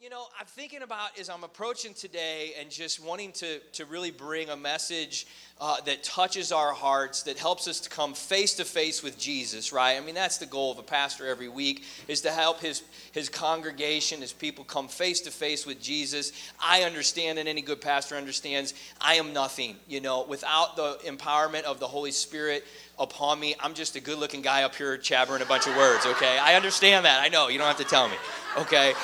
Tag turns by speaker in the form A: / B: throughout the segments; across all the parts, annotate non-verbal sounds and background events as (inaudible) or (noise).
A: you know, I'm thinking about as I'm approaching today and just wanting to, to really bring a message uh, that touches our hearts, that helps us to come face to face with Jesus, right? I mean, that's the goal of a pastor every week, is to help his, his congregation, his people come face to face with Jesus. I understand, and any good pastor understands, I am nothing, you know, without the empowerment of the Holy Spirit upon me. I'm just a good looking guy up here jabbering a bunch of words, okay? I understand that. I know. You don't have to tell me, okay?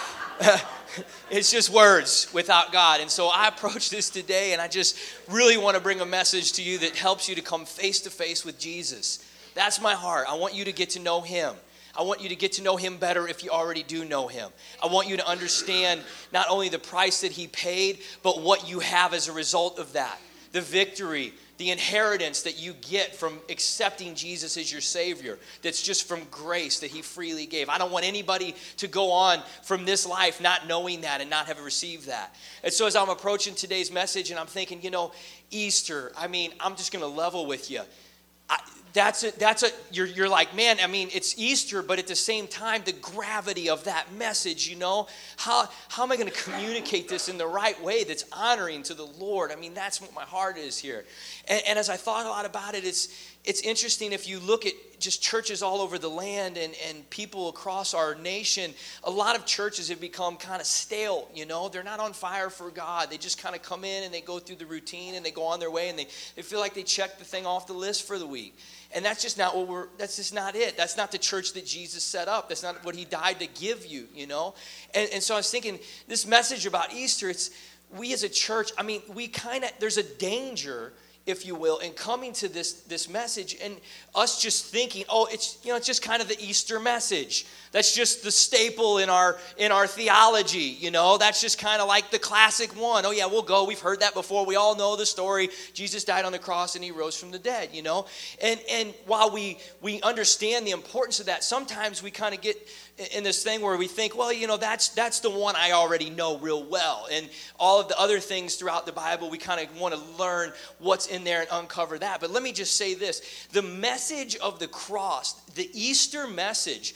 A: (laughs) (laughs) it's just words without God. And so I approach this today, and I just really want to bring a message to you that helps you to come face to face with Jesus. That's my heart. I want you to get to know Him. I want you to get to know Him better if you already do know Him. I want you to understand not only the price that He paid, but what you have as a result of that the victory, the inheritance that you get from accepting Jesus as your Savior, that's just from grace that He freely gave. I don't want anybody to go on from this life not knowing that and not have received that. And so, as I'm approaching today's message, and I'm thinking, you know, Easter, I mean, I'm just going to level with you. That's a, that's a, you're, you're like, man, I mean, it's Easter, but at the same time, the gravity of that message, you know, how, how am I going to communicate this in the right way that's honoring to the Lord? I mean, that's what my heart is here. And, and as I thought a lot about it, it's, it's interesting if you look at just churches all over the land and, and people across our nation, a lot of churches have become kind of stale, you know? They're not on fire for God. They just kind of come in and they go through the routine and they go on their way and they, they feel like they checked the thing off the list for the week. And that's just not what we're, that's just not it. That's not the church that Jesus set up. That's not what he died to give you, you know? And, and so I was thinking, this message about Easter, it's, we as a church, I mean, we kind of, there's a danger if you will, in coming to this, this message and us just thinking, oh, it's you know, it's just kind of the Easter message. That's just the staple in our in our theology, you know. That's just kind of like the classic one. Oh yeah, we'll go. We've heard that before. We all know the story. Jesus died on the cross and he rose from the dead, you know. And and while we we understand the importance of that, sometimes we kind of get in this thing where we think, well, you know, that's that's the one I already know real well. And all of the other things throughout the Bible, we kind of want to learn what's in there and uncover that. But let me just say this. The message of the cross, the Easter message,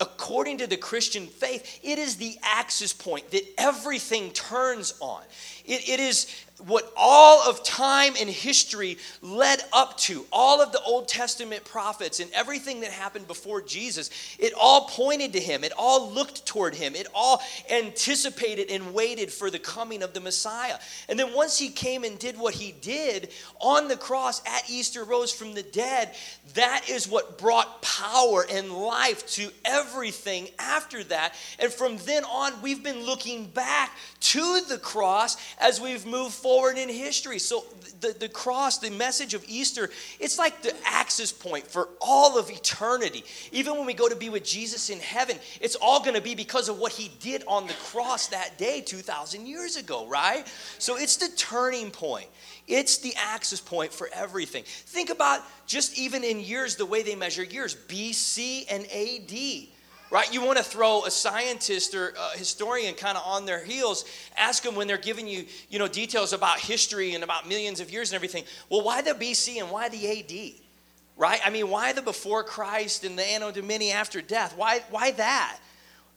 A: according to the Christian faith, it is the axis point that everything turns on. It, it is what all of time and history led up to, all of the Old Testament prophets and everything that happened before Jesus, it all pointed to him. It all looked toward him. It all anticipated and waited for the coming of the Messiah. And then once he came and did what he did on the cross at Easter, rose from the dead, that is what brought power and life to everything after that. And from then on, we've been looking back to the cross as we've moved forward in history. So the, the cross, the message of Easter, it's like the axis point for all of eternity. Even when we go to be with Jesus in heaven, it's all going to be because of what he did on the cross that day 2,000 years ago, right? So it's the turning point. It's the axis point for everything. Think about just even in years, the way they measure years BC and AD right? You want to throw a scientist or a historian kind of on their heels, ask them when they're giving you, you know, details about history and about millions of years and everything. Well, why the BC and why the AD? Right? I mean, why the before Christ and the Anno Domini after death? Why, why that?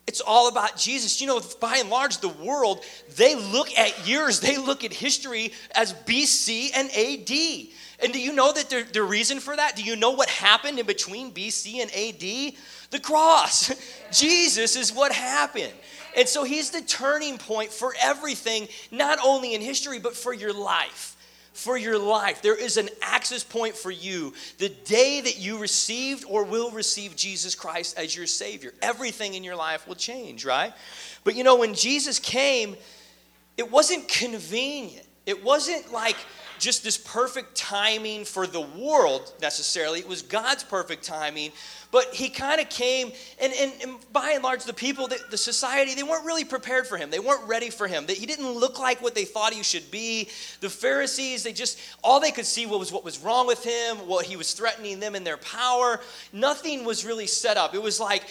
A: It's all about Jesus. You know, by and large, the world, they look at years, they look at history as BC and AD. And do you know that the, the reason for that? Do you know what happened in between BC and AD? The cross. (laughs) Jesus is what happened. And so he's the turning point for everything, not only in history, but for your life. For your life. There is an axis point for you the day that you received or will receive Jesus Christ as your Savior. Everything in your life will change, right? But you know, when Jesus came, it wasn't convenient. It wasn't like, just this perfect timing for the world necessarily. It was God's perfect timing. But he kind of came, and, and, and, by and large, the people, the, the, society, they weren't really prepared for him. They weren't ready for him. They, he didn't look like what they thought he should be. The Pharisees, they just, all they could see was what was wrong with him, what he was threatening them in their power. Nothing was really set up. It was like,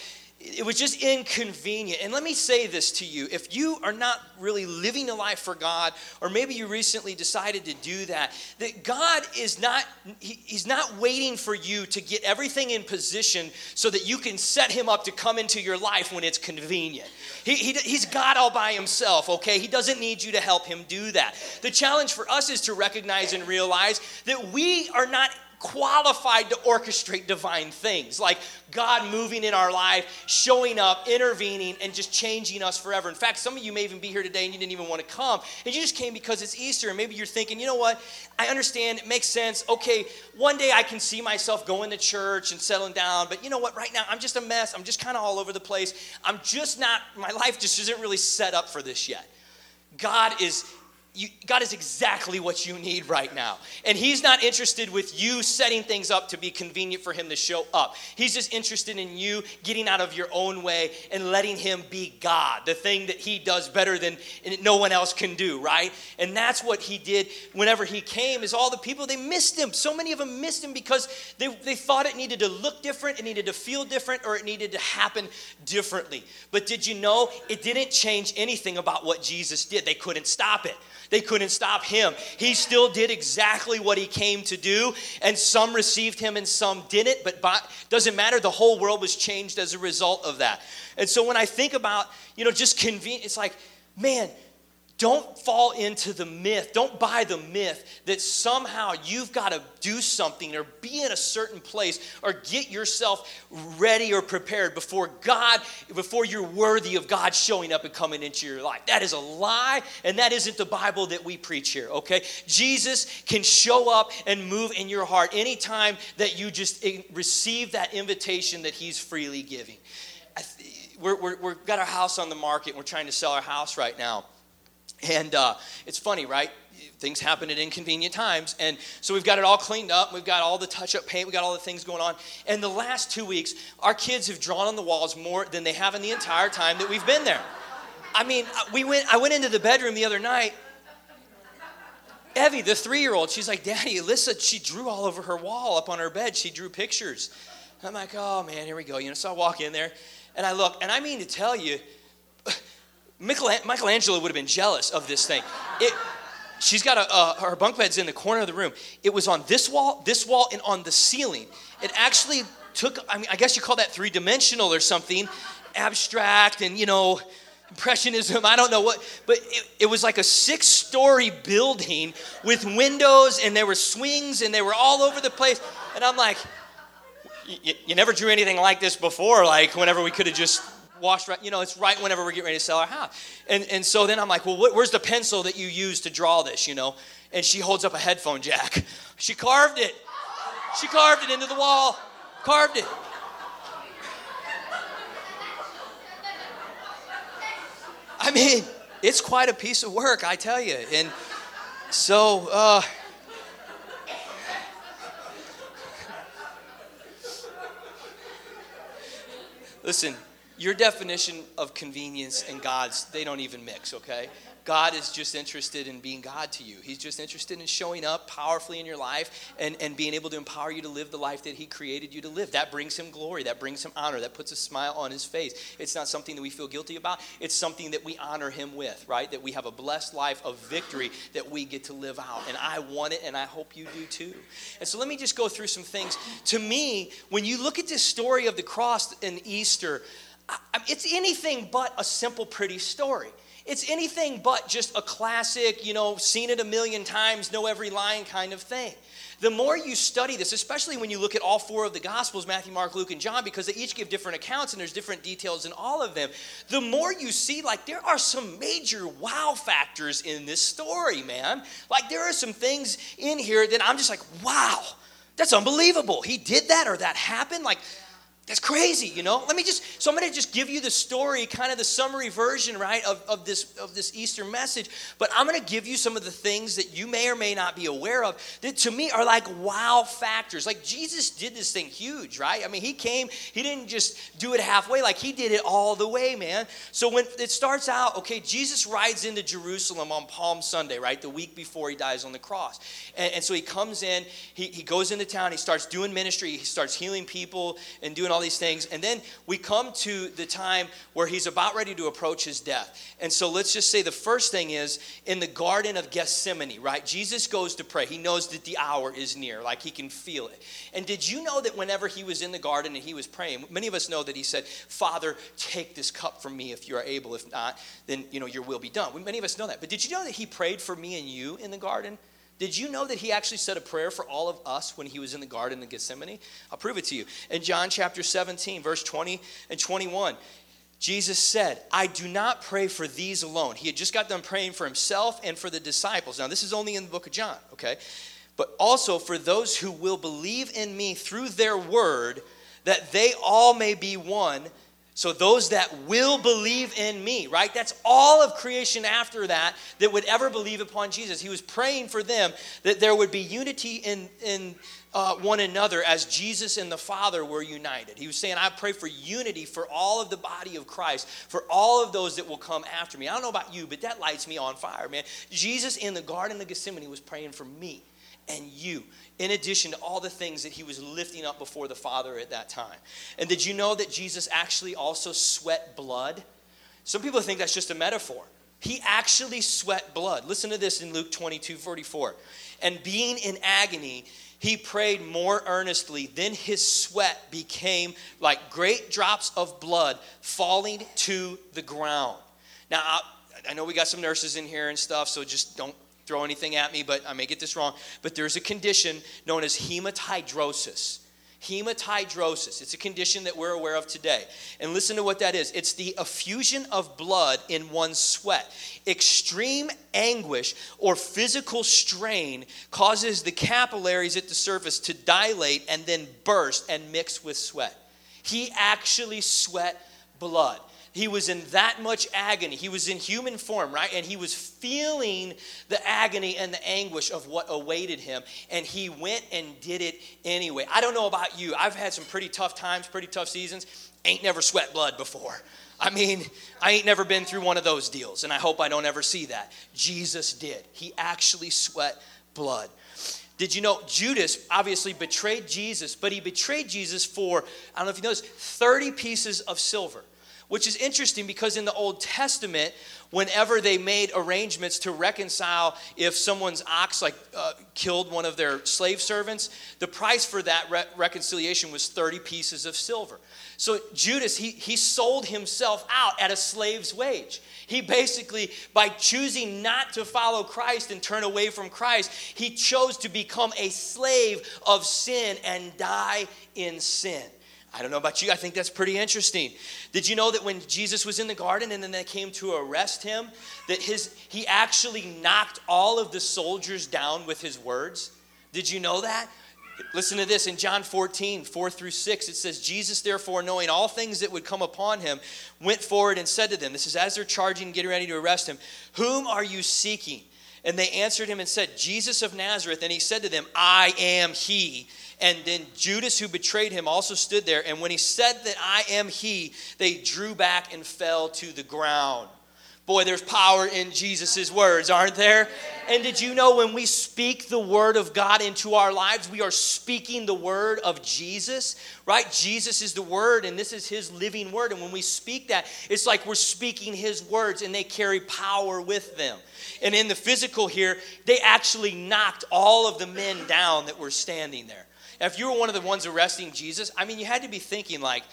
A: it was just inconvenient. And let me say this to you if you are not really living a life for God, or maybe you recently decided to do that, that God is not, he, He's not waiting for you to get everything in position so that you can set Him up to come into your life when it's convenient. He, he, he's God all by Himself, okay? He doesn't need you to help Him do that. The challenge for us is to recognize and realize that we are not qualified to orchestrate divine things like God moving in our life, showing up, intervening, and just changing us forever. In fact, some of you may even be here today and you didn't even want to come, and you just came because it's Easter, and maybe you're thinking, you know what? I understand, it makes sense. Okay, one day I can see myself going to church and settling down, but you know what? Right now, I'm just a mess. I'm just kind of all over the place. I'm just not, my life just isn't really set up for this yet. God is you, God is exactly what you need right now. And He's not interested with you setting things up to be convenient for Him to show up. He's just interested in you getting out of your own way and letting Him be God, the thing that He does better than no one else can do, right? And that's what He did whenever He came, is all the people, they missed Him. So many of them missed Him because they, they thought it needed to look different, it needed to feel different, or it needed to happen differently. But did you know it didn't change anything about what Jesus did? They couldn't stop it. They couldn't stop him. He still did exactly what he came to do, and some received him and some didn't, but by, doesn't matter. The whole world was changed as a result of that. And so when I think about, you know, just convenient, it's like, man, don't fall into the myth. Don't buy the myth that somehow you've got to do something or be in a certain place or get yourself ready or prepared before God, before you're worthy of God showing up and coming into your life. That is a lie, and that isn't the Bible that we preach here, okay? Jesus can show up and move in your heart anytime that you just receive that invitation that He's freely giving. We're, we're, we've got our house on the market, we're trying to sell our house right now. And uh, it's funny, right? Things happen at inconvenient times. And so we've got it all cleaned up. We've got all the touch up paint. We've got all the things going on. And the last two weeks, our kids have drawn on the walls more than they have in the entire time that we've been there. I mean, uh, we went, I went into the bedroom the other night. Evie, the three year old, she's like, Daddy, Alyssa, she drew all over her wall up on her bed. She drew pictures. I'm like, oh man, here we go. You know, so I walk in there and I look, and I mean to tell you, Michelangelo would have been jealous of this thing. It, she's got a, her bunk bed's in the corner of the room. It was on this wall, this wall, and on the ceiling. It actually took, I mean, I guess you call that three dimensional or something, abstract and, you know, impressionism, I don't know what, but it, it was like a six story building with windows and there were swings and they were all over the place. And I'm like, you never drew anything like this before, like whenever we could have just washed right, you know, it's right whenever we're getting ready to sell our house. And, and so then I'm like, well, where's the pencil that you use to draw this, you know? And she holds up a headphone jack. (laughs) She carved it. She carved it into the wall, carved it. I mean, it's quite a piece of work, I tell you. And so, uh, listen, your definition of convenience and God's, they don't even mix, okay? God is just interested in being God to you. He's just interested in showing up powerfully in your life and, and being able to empower you to live the life that He created you to live. That brings Him glory. That brings Him honor. That puts a smile on His face. It's not something that we feel guilty about. It's something that we honor Him with, right? That we have a blessed life of victory that we get to live out. And I want it, and I hope you do too. And so let me just go through some things. To me, when you look at this story of the cross and Easter, it's anything but a simple, pretty story. It's anything but just a classic, you know, seen it a million times, know every line kind of thing. The more you study this, especially when you look at all four of the Gospels Matthew, Mark, Luke, and John, because they each give different accounts and there's different details in all of them, the more you see, like, there are some major wow factors in this story, man. Like, there are some things in here that I'm just like, wow, that's unbelievable. He did that or that happened. Like, that's crazy, you know? Let me just, so I'm gonna just give you the story, kind of the summary version, right, of, of, this, of this Easter message. But I'm gonna give you some of the things that you may or may not be aware of that to me are like wow factors. Like Jesus did this thing huge, right? I mean, he came, he didn't just do it halfway, like he did it all the way, man. So when it starts out, okay, Jesus rides into Jerusalem on Palm Sunday, right, the week before he dies on the cross. And, and so he comes in, he, he goes into town, he starts doing ministry, he starts healing people and doing all these things. And then we come to the time where he's about ready to approach his death. And so let's just say the first thing is in the Garden of Gethsemane, right? Jesus goes to pray. He knows that the hour is near, like he can feel it. And did you know that whenever he was in the garden and he was praying, many of us know that he said, Father, take this cup from me if you are able. If not, then, you know, your will be done. Many of us know that. But did you know that he prayed for me and you in the garden? Did you know that he actually said a prayer for all of us when he was in the garden of Gethsemane? I'll prove it to you. In John chapter 17, verse 20 and 21, Jesus said, I do not pray for these alone. He had just got done praying for himself and for the disciples. Now, this is only in the book of John, okay? But also for those who will believe in me through their word, that they all may be one so, those that will believe in me, right? That's all of creation after that that would ever believe upon Jesus. He was praying for them that there would be unity in, in uh, one another as Jesus and the Father were united. He was saying, I pray for unity for all of the body of Christ, for all of those that will come after me. I don't know about you, but that lights me on fire, man. Jesus in the Garden of Gethsemane was praying for me and you in addition to all the things that he was lifting up before the Father at that time. And did you know that Jesus actually also sweat blood? Some people think that's just a metaphor. He actually sweat blood. Listen to this in Luke 22 44. And being in agony, he prayed more earnestly. Then his sweat became like great drops of blood falling to the ground. Now, I know we got some nurses in here and stuff, so just don't throw anything at me, but I may get this wrong. But there's a condition known as hematidrosis. Hematidrosis. It's a condition that we're aware of today. And listen to what that is it's the effusion of blood in one's sweat. Extreme anguish or physical strain causes the capillaries at the surface to dilate and then burst and mix with sweat. He actually sweat blood. He was in that much agony. He was in human form, right? And he was feeling the agony and the anguish of what awaited him. And he went and did it anyway. I don't know about you. I've had some pretty tough times, pretty tough seasons. Ain't never sweat blood before. I mean, I ain't never been through one of those deals, and I hope I don't ever see that. Jesus did. He actually sweat blood. Did you know Judas obviously betrayed Jesus, but he betrayed Jesus for, I don't know if you this, 30 pieces of silver which is interesting because in the Old Testament, whenever they made arrangements to reconcile if someone's ox like uh, killed one of their slave servants, the price for that re- reconciliation was 30 pieces of silver. So Judas, he, he sold himself out at a slave's wage. He basically, by choosing not to follow Christ and turn away from Christ, he chose to become a slave of sin and die in sin. I don't know about you, I think that's pretty interesting. Did you know that when Jesus was in the garden and then they came to arrest him, that his he actually knocked all of the soldiers down with his words? Did you know that? Listen to this in John 14, 4 through 6. It says, Jesus, therefore, knowing all things that would come upon him, went forward and said to them, This is as they're charging, getting ready to arrest him, Whom are you seeking? And they answered him and said, Jesus of Nazareth. And he said to them, I am he. And then Judas, who betrayed him, also stood there. And when he said that I am he, they drew back and fell to the ground. Boy, there's power in Jesus' words, aren't there? And did you know when we speak the word of God into our lives, we are speaking the word of Jesus, right? Jesus is the word, and this is his living word. And when we speak that, it's like we're speaking his words, and they carry power with them. And in the physical here, they actually knocked all of the men down that were standing there. If you were one of the ones arresting Jesus, I mean, you had to be thinking, like,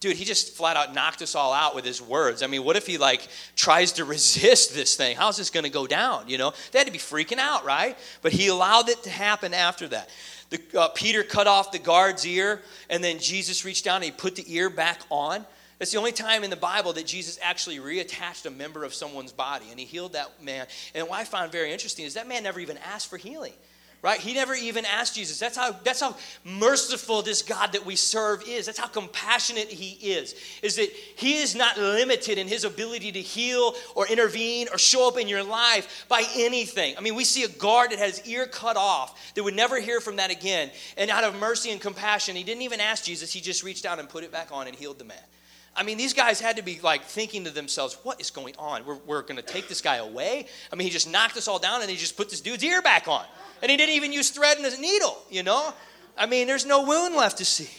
A: dude, he just flat out knocked us all out with his words. I mean, what if he like tries to (laughs) resist this thing? How's this going to go down? You know, they had to be freaking out, right? But he allowed it to happen after that. The, uh, Peter cut off the guard's ear, and then Jesus reached down and he put the ear back on. That's the only time in the Bible that Jesus actually reattached a member of someone's body, and he healed that man. And what I found very interesting is that man never even asked for healing right? He never even asked jesus. That's how that's how merciful this god that we serve is. That's how compassionate he is is that he is not limited in his ability to heal or intervene or show up in your life by anything. I mean we see a guard that had his ear cut off that would never hear from that again. And out of mercy and compassion he didn't even ask jesus. He just reached out and put it back on and healed the man I mean, these guys had to be like thinking to themselves, what is going on? We're, we're going to take this guy away? I mean, he just knocked us all down and he just put this dude's ear back on. And he didn't even use thread and a needle, you know? I mean, there's no wound left to see.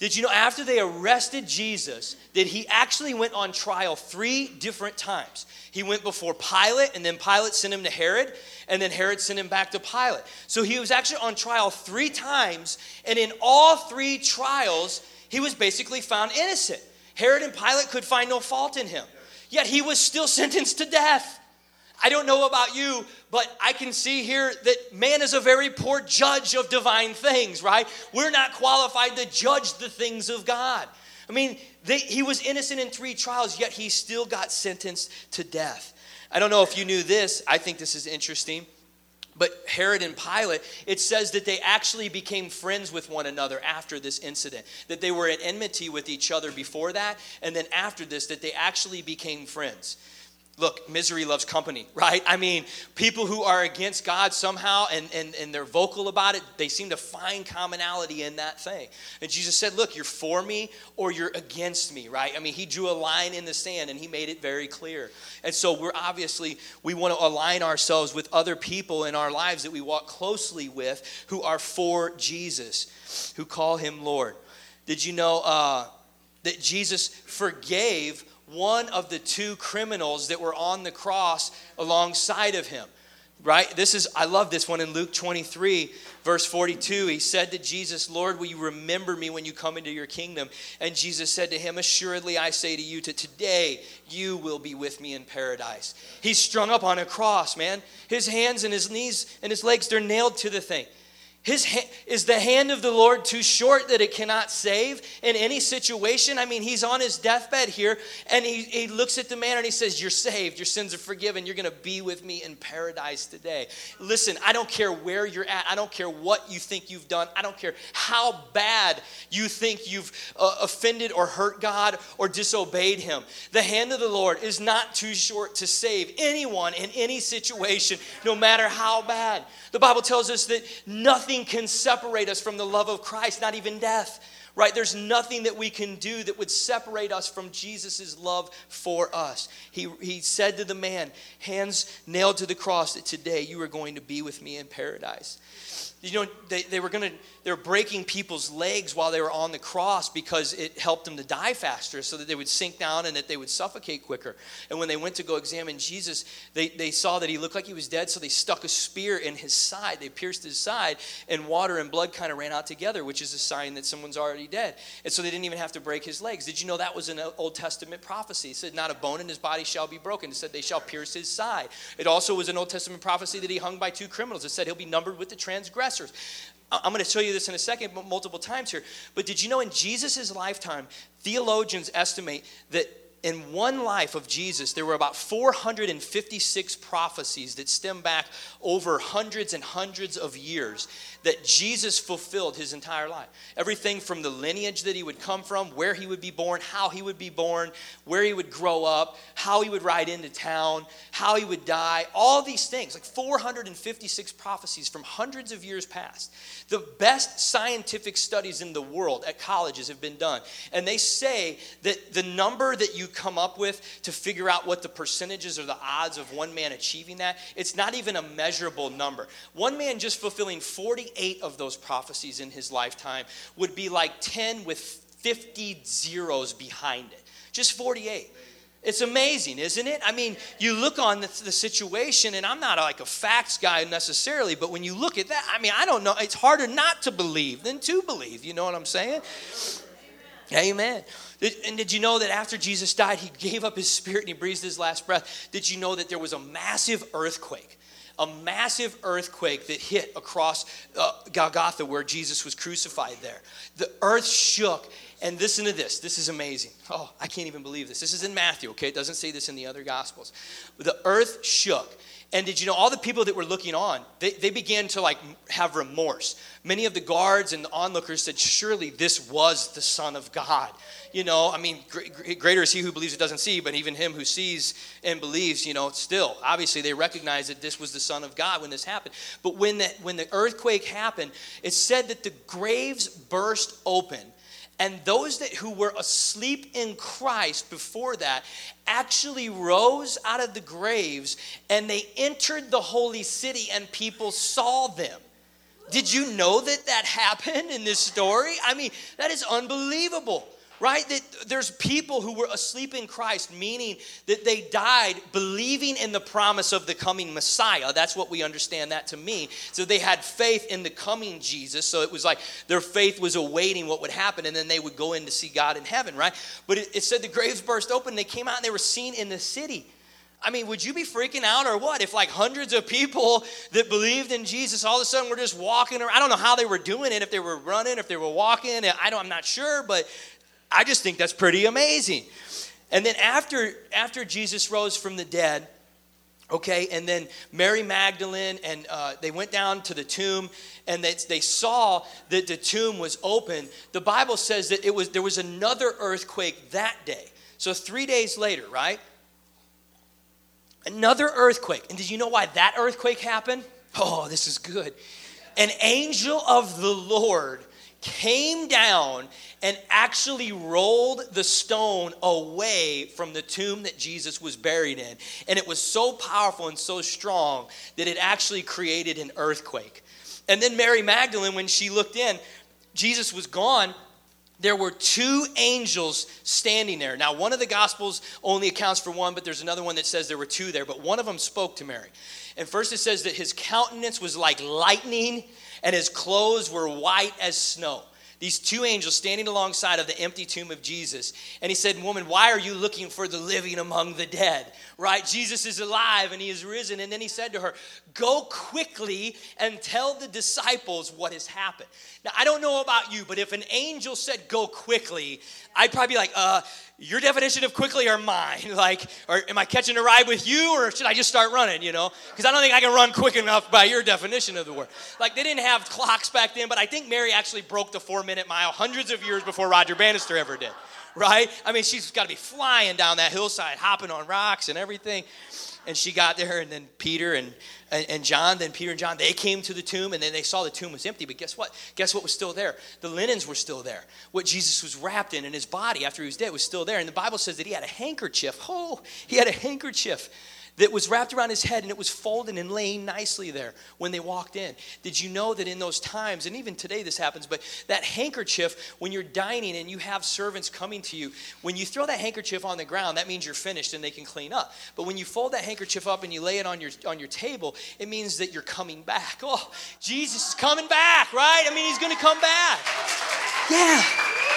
A: Did you know after they arrested Jesus, that he actually went on trial three different times? He went before Pilate, and then Pilate sent him to Herod, and then Herod sent him back to Pilate. So he was actually on trial three times, and in all three trials, he was basically found innocent. Herod and Pilate could find no fault in him, yet he was still (laughs) sentenced to death. I don't know about you, but I can see here that man is a very poor judge of divine things, right? We're not qualified to judge the things of God. I mean, they, he was innocent in three trials, yet he still got sentenced to death. I don't know if you knew this. I think this is interesting. But Herod and Pilate, it says that they actually became friends with one another after this incident. That they were at enmity with each other before that, and then after this, that they actually became friends look, misery loves company, (laughs) right? I mean, people who are against God somehow and, and, and they're vocal about it, they seem to find commonality in that thing. And Jesus said, Look, you're for me or you're against me, right? I mean, he drew a line in the sand and he made it very clear. And so we're obviously, we want to align ourselves with other people in our lives that we walk closely with who are for Jesus, who call him Lord. Did you know uh, that Jesus forgave? One of the two criminals that were on the cross alongside of him. Right? This is, I love this one in Luke 23, verse 42. He said to Jesus, Lord, will you remember me when you come into your kingdom? And Jesus said to him, Assuredly, I say to you, to today you will be with me in paradise. He's strung up on a cross, man. His hands and his knees and his legs, they're nailed to the thing. His ha- is the hand of the Lord too short that it cannot save in any situation? I mean, he's on his deathbed here and he, he looks at the man and he says, You're saved, your sins are forgiven, you're going to be with me in paradise today. Listen, I don't care where you're at, I don't care what you think you've done, I don't care how bad you think you've uh, offended or hurt God or disobeyed him. The hand of the Lord is not too short to save anyone in any situation, no matter how bad. The Bible tells us that nothing can separate us from the love of Christ, not even death. Right? There's nothing that we can do that would separate us from Jesus' love for us. He, he said to the man, hands nailed to the cross, that today you are going to be with me in paradise. You know, they, they were going to they were breaking people's legs while they were on the cross because it helped them to die faster so that they would sink down and that they would suffocate quicker. And when they went to go examine Jesus, they, they saw that he looked like he was dead, so they stuck a spear in his side. They pierced his side, and water and blood kind of ran out together, which is a sign that someone's already dead. And so they didn't even have to break his legs. Did you know that was an Old Testament prophecy? It said, Not a bone in his body shall be broken. It said, They shall pierce his side. It also was an Old Testament prophecy that he hung by two criminals. It said, He'll be numbered with the transgressors. I'm going to show you this in a second, but multiple times here. But did you know in Jesus' lifetime, theologians estimate that in one life of Jesus, there were about 456 prophecies that stem back over hundreds and hundreds of years that Jesus fulfilled his entire life. Everything from the lineage that he would come from, where he would be born, how he would be born, where he would grow up, how he would ride into town, how he would die, all these things, like 456 prophecies from hundreds of years past. The best scientific studies in the world at colleges have been done. And they say that the number that you come up with to figure out what the percentages or the odds of one man achieving that, it's not even a measurable number. One man just fulfilling 48 of those prophecies in his lifetime would be like 10 with 50 zeros behind it. Just 48. It's amazing, isn't it? I mean, you look on the, the, situation, and I'm not like a facts guy necessarily, but when you look at that, I mean, I don't know. It's harder not to believe than to believe. You know what I'm saying? Amen. And did you know that after Jesus died, he gave up his spirit and he breathed his last breath? Did you know that there was a massive earthquake? A massive earthquake that hit across uh, Golgotha where Jesus was crucified there. The earth shook. And listen to this. This is amazing. Oh, I can't even believe this. This is in Matthew, okay? It doesn't say this in the other Gospels. The earth shook. And did you know all the people that were looking on, they, they began to like have remorse. Many of the guards and the onlookers said, Surely this was the Son of God. You know, I mean, greater is he who believes it doesn't see, but even him who sees and believes, you know, still, obviously they recognized that this was the Son of God when this happened. But when the, when the earthquake happened, it said that the graves burst open and those that who were asleep in Christ before that actually rose out of the graves and they entered the holy city and people saw them. Did you know that that happened in this story? I mean, that is unbelievable right? That there's people who were asleep in Christ, meaning that they died believing in the promise of the coming Messiah. That's what we understand that to mean. So they had faith in the coming Jesus. So it was like their faith was awaiting what would happen, and then they would go in to see God in heaven, right? But it, it said the graves burst open. They came out and they were seen in the city. I mean, would you be freaking out or what if like hundreds of people that believed in Jesus all of a sudden were just walking around? I don't know how they were doing it, if they were running, if they were walking. I don't, I'm not sure, but I just think that's pretty amazing. And then after after Jesus rose from the dead, okay, and then Mary Magdalene and uh, they went down to the tomb and they, they saw that the tomb was open. The Bible says that it was there was another earthquake that day. So three days later, right? Another earthquake. And did you know why that earthquake happened? Oh, this is good. An angel of the Lord came down and actually rolled the stone away from the tomb that Jesus was buried in. And it was so powerful and so strong that it actually created an earthquake. And then Mary Magdalene, when she looked in, Jesus was gone. There were two angels standing there. Now, one of the Gospels only accounts for one, but there's another one that says there were two there. But one of them spoke to Mary. And first it says that his countenance was like lightning and his clothes were white as snow these two angels standing alongside of the empty tomb of Jesus. And he said, Woman, why are you looking for the living among the dead? Right? Jesus is alive and he is risen. And then he said to her, Go quickly and tell the disciples what has happened. Now, I don't know about you, but if an angel said go quickly, I'd probably be like, uh, your definition of quickly or mine? (laughs) Like, or am I catching a ride with you or should I just start running, you know? Because I don't think I can run quick enough by your definition of the word. Like, they didn't have clocks back then, but I think Mary actually broke the four minute mile hundreds of years before Roger Bannister ever did, right? I mean, she's got to be flying down that hillside, hopping on rocks and everything. And she got there and then peter and, and, and, john then peter and john they came to the tomb and then they saw the tomb was empty. But guess what? Guess what was still there? The linens were still there. What jesus was wrapped in and his body after he was dead was still there. And the bible says that he had a handkerchief. Oh he had a handkerchief that was wrapped around his head and it was folded and laying nicely there when they walked in. Did you know that in those times, and even today this happens, but that handkerchief, when you're dining and you have servants coming to you, when you throw that handkerchief on the ground, that means you're finished and they can clean up. But when you fold that handkerchief up and you lay it on your on your table, it means that you're coming back. Oh, Jesus is coming back, right? I mean, he's gonna come back. Yeah.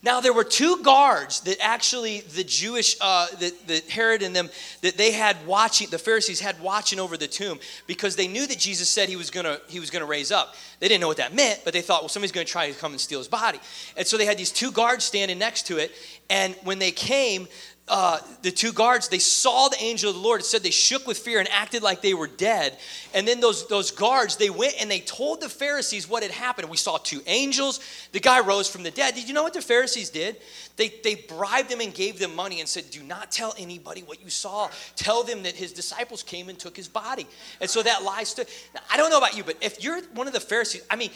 A: Now there were two guards that actually the Jewish, uh, that, that Herod and them, that they had watching, the Pharisees had watching over the tomb because they knew that Jesus said he was gonna he was gonna raise up. They didn't know what that meant, but they thought, well, somebody's gonna try to come and steal his body. And so they had these two guards standing next to it. And when they came, uh, the two guards, they saw the angel of the Lord. It said they shook with fear and acted like they were dead. And then those, those guards, they went and they told the Pharisees what had happened. We saw two angels. The guy rose from the dead. Did you know what the Pharisees did? They, they bribed them and gave them money and said, Do not tell anybody what you saw. Tell them that his disciples came and took his body. And so that lie stood. I don't know about you, but if you're one of the Pharisees, I mean,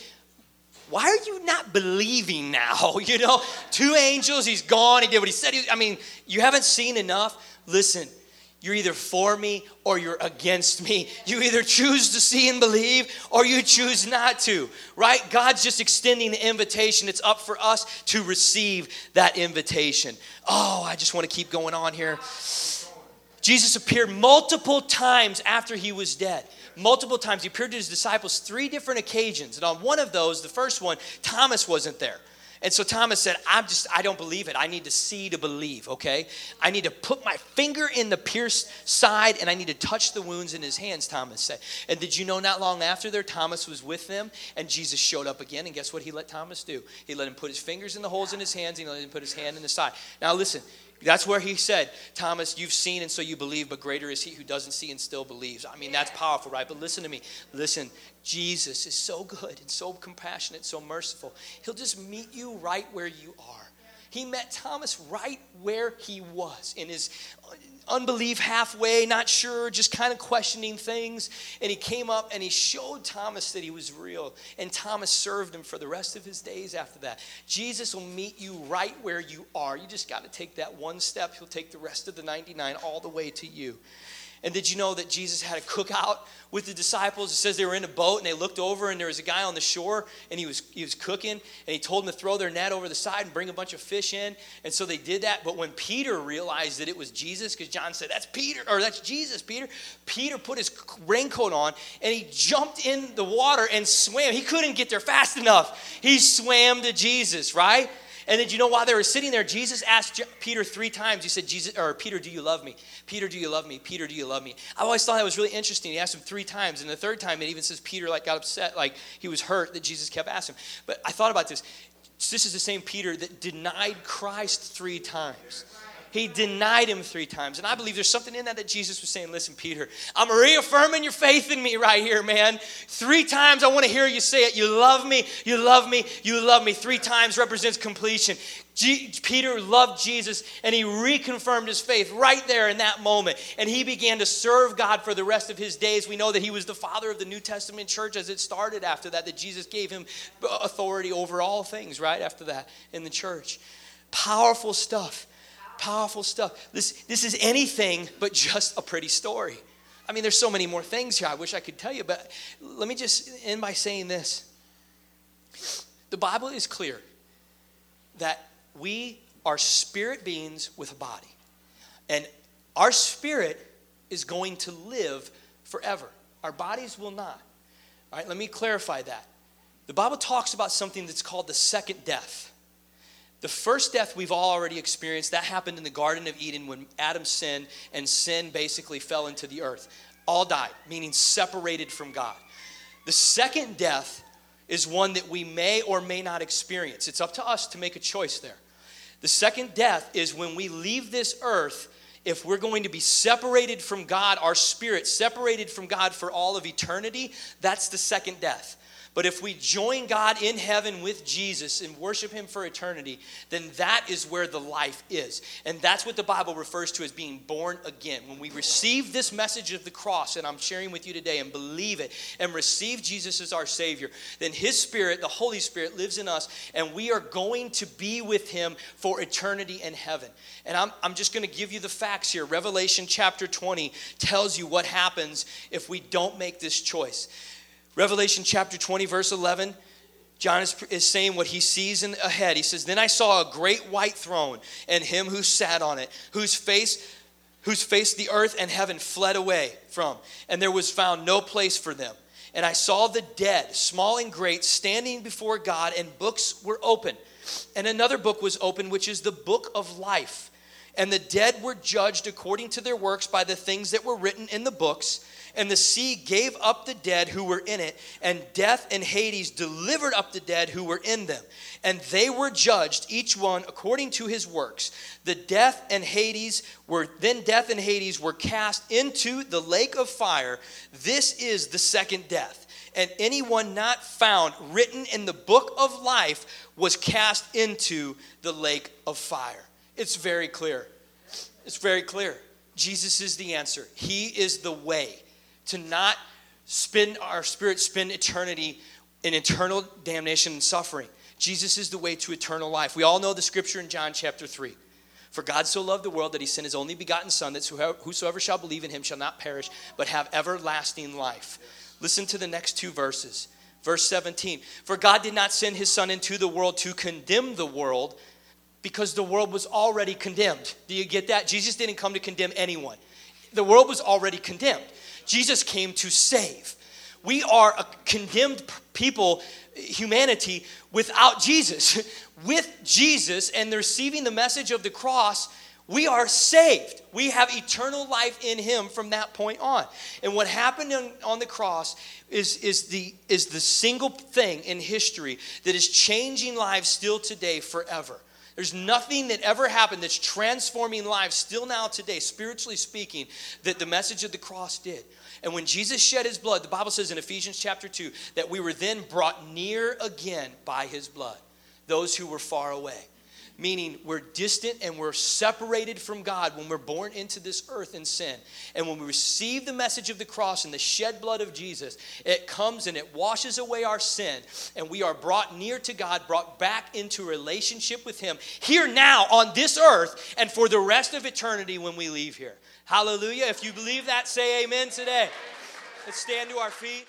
A: why are you not believing now? (laughs) You know, two angels, he's gone, he did what he said. He, I mean, you haven't seen enough. Listen, you're either for me or you're against me. You either choose to see and believe or you choose not to, right? God's just extending the invitation. It's up for us to receive that invitation. Oh, I just want to keep going on here. Jesus appeared multiple times after he was dead multiple times. He appeared to his disciples three different occasions. And on one of those, the first one, Thomas wasn't there. And so Thomas said, I'm just, I don't believe it. I need to see to believe, okay? I need to put my finger in the pierced side and I need to touch the wounds in his hands, Thomas said. And did you know not long after there, Thomas was with them and Jesus showed up again. And guess what he let Thomas do? He let him put his fingers in the holes in his hands and he let him put his hand in the side. Now listen, that's where he said, Thomas, you've seen and so you believe, but greater is he who doesn't see and still believes. I mean, that's powerful, right? But listen to me. Listen, Jesus is so good and so compassionate, so merciful. He'll just meet you right where you are. He met Thomas right where he was in his unbelief halfway, not sure, just kind of questioning things. And he came up and he showed Thomas that he was real. And Thomas served him for the rest of his days after that. Jesus will meet you right where you are. You just got to take that one step. He'll take the rest of the 99 all the way to you. And did you know that Jesus had a cookout with the disciples? It says they were in a boat and they looked over and there was a guy on the shore and he was he was cooking and he told them to throw their net over the side and bring a bunch of fish in. And so they did that. But when Peter realized that it was Jesus, because John said, That's Peter, or that's Jesus, Peter, Peter put his raincoat on and he jumped in the water and swam. He couldn't get there fast enough. He swam to Jesus, right? And then you know while they were sitting there, Jesus asked Peter three times. He said, Jesus, or Peter, do you love me? Peter, do you love me? Peter, do you love me? I always thought that was really interesting. He asked him three times. And the third time it even says Peter like got upset, like he was hurt that Jesus kept asking. But I thought about this. This is the same Peter that denied Christ three times. He denied him three times. And I believe there's something in that that Jesus was saying, listen, Peter, I'm reaffirming your faith in me right here, man. Three times I want to hear you say it. You love me, you love me, you love me. Three times represents completion. G- Peter loved Jesus and he reconfirmed his faith right there in that moment. And he began to serve God for the rest of his days. We know that he was the father of the New Testament church as it started after that, that Jesus gave him authority over all things right after that in the church. Powerful stuff powerful stuff. This, this is anything but just a pretty story. I mean, there's so many more things here I wish I could tell you, but let me just end by saying this. The Bible is clear that we are spirit beings with a body, and our spirit is going to live forever. Our bodies will not. All right, let me clarify that. The Bible talks about something that's called the second death. The first death we've all already experienced, that happened in the Garden of Eden when Adam sinned and sin basically fell into the earth. All died, meaning separated from God. The second death is one that we may or may not experience. It's up to us to make a choice there. The second death is when we leave this earth, if we're going to be separated from God, our spirit separated from God for all of eternity, that's the second death. But if we join God in heaven with Jesus and worship Him for eternity, then that is where the life is. And that's what the Bible refers to as being born again. When we receive this message of the cross, and I'm sharing with you today, and believe it, and receive Jesus as our Savior, then His Spirit, the Holy Spirit, lives in us, and we are going to be with Him for eternity in heaven. And I'm, I'm just going to give you the facts here. Revelation chapter 20 tells you what happens if we don't make this choice. Revelation chapter 20, verse 11. John is, is, saying what he sees in, ahead. He says, Then I saw a great white throne and him who sat on it, whose face, whose face the earth and heaven fled away from, and there was found no place for them. And I saw the dead, small and great, standing before God, and books were open. And another book was open, which is the book of life. And the dead were judged according to their works by the things that were written in the books. And the sea gave up the dead who were in it, and death and Hades delivered up the dead who were in them. And they were judged, each one according to his works. The death and Hades were then death and Hades were cast into the lake of fire. This is the second death. And anyone not found written in the book of life was cast into the lake of fire. It's very clear. It's very clear. Jesus is the answer. He is the way to not spend our spirit spend eternity in eternal damnation and suffering. Jesus is the way to eternal life. We all know the scripture in John chapter 3. For God so loved the world that he sent his only begotten Son, that whosoever shall believe in him shall not perish, but have everlasting life. Listen to the next two verses. Verse 17 For God did not send his Son into the world to condemn the world, because the world was already condemned. Do you get that? Jesus didn't come to condemn anyone, the world was already condemned. Jesus came to save. We are a condemned people, humanity, without Jesus. (laughs) With Jesus and receiving the message of the cross, we are saved. We have eternal life in Him from that point on. And what happened on, on, the cross is, is, the, is the single thing in history that is changing lives still today forever. There's nothing that ever happened that's transforming lives still now today, spiritually speaking, that the message of the cross did. And when Jesus shed his blood, the Bible says in Ephesians chapter 2 that we were then brought near again by his blood, those who were far away. Meaning we're distant and we're separated from God when we're born into this earth in sin. And when we receive the message of the cross and the shed blood of Jesus, it comes and it washes away our sin, and we are brought near to God, brought back into relationship with Him here now on this earth and for the rest of eternity when we leave here. Hallelujah. If you believe that, say amen today. Let's stand to our feet.